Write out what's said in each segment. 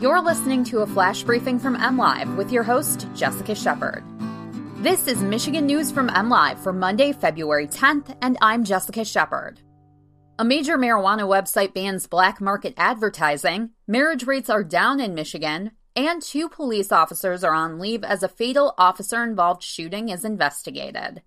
You're listening to a flash briefing from MLive with your host, Jessica Shepard. This is Michigan News from MLive for Monday, February 10th, and I'm Jessica Shepard. A major marijuana website bans black market advertising, marriage rates are down in Michigan, and two police officers are on leave as a fatal officer involved shooting is investigated.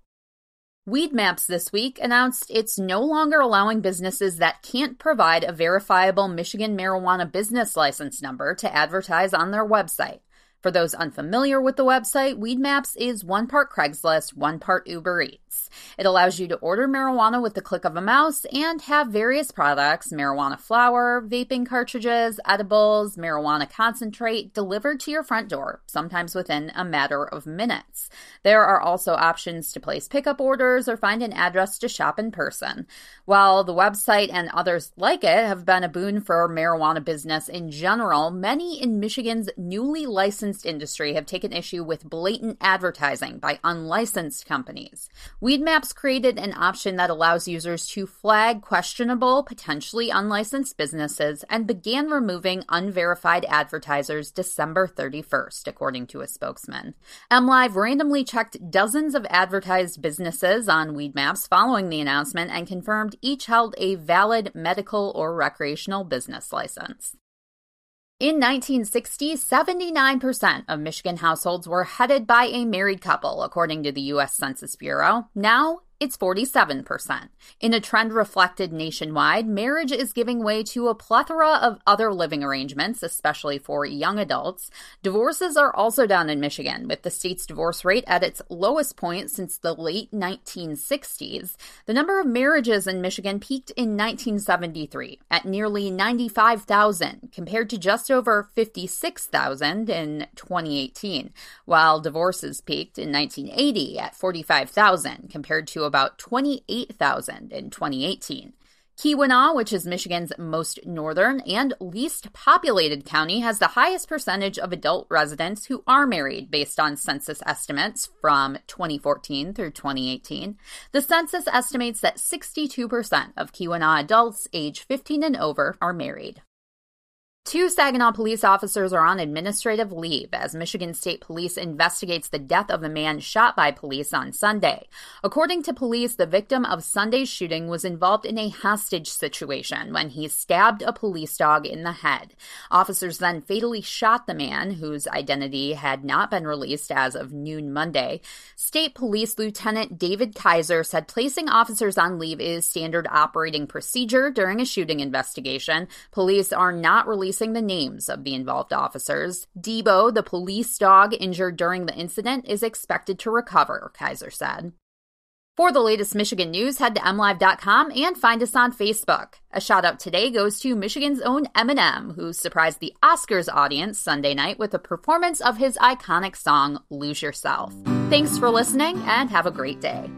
Weedmaps this week announced it's no longer allowing businesses that can't provide a verifiable Michigan marijuana business license number to advertise on their website. For those unfamiliar with the website, Weedmaps is one part Craigslist, one part Uber Eats. It allows you to order marijuana with the click of a mouse and have various products marijuana flower, vaping cartridges, edibles, marijuana concentrate delivered to your front door, sometimes within a matter of minutes. There are also options to place pickup orders or find an address to shop in person. While the website and others like it have been a boon for marijuana business in general, many in Michigan's newly licensed industry have taken issue with blatant advertising by unlicensed companies. Weedmaps created an option that allows users to flag questionable, potentially unlicensed businesses and began removing unverified advertisers December 31st, according to a spokesman. MLive randomly checked dozens of advertised businesses on Weedmaps following the announcement and confirmed each held a valid medical or recreational business license. In 1960, 79% of Michigan households were headed by a married couple, according to the U.S. Census Bureau. Now, it's 47%. In a trend reflected nationwide, marriage is giving way to a plethora of other living arrangements, especially for young adults. Divorces are also down in Michigan, with the state's divorce rate at its lowest point since the late 1960s. The number of marriages in Michigan peaked in 1973 at nearly 95,000, compared to just over 56,000 in 2018, while divorces peaked in 1980 at 45,000, compared to about 28,000 in 2018. Keweenaw, which is Michigan's most northern and least populated county, has the highest percentage of adult residents who are married based on census estimates from 2014 through 2018. The census estimates that 62% of Keweenaw adults age 15 and over are married. Two Saginaw police officers are on administrative leave as Michigan State Police investigates the death of the man shot by police on Sunday. According to police, the victim of Sunday's shooting was involved in a hostage situation when he stabbed a police dog in the head. Officers then fatally shot the man, whose identity had not been released as of noon Monday. State Police Lieutenant David Kaiser said placing officers on leave is standard operating procedure during a shooting investigation. Police are not releasing releasing the names of the involved officers. Debo, the police dog injured during the incident, is expected to recover, Kaiser said. For the latest Michigan news, head to mlive.com and find us on Facebook. A shout out today goes to Michigan's own Eminem, who surprised the Oscars audience Sunday night with a performance of his iconic song, Lose Yourself. Thanks for listening and have a great day.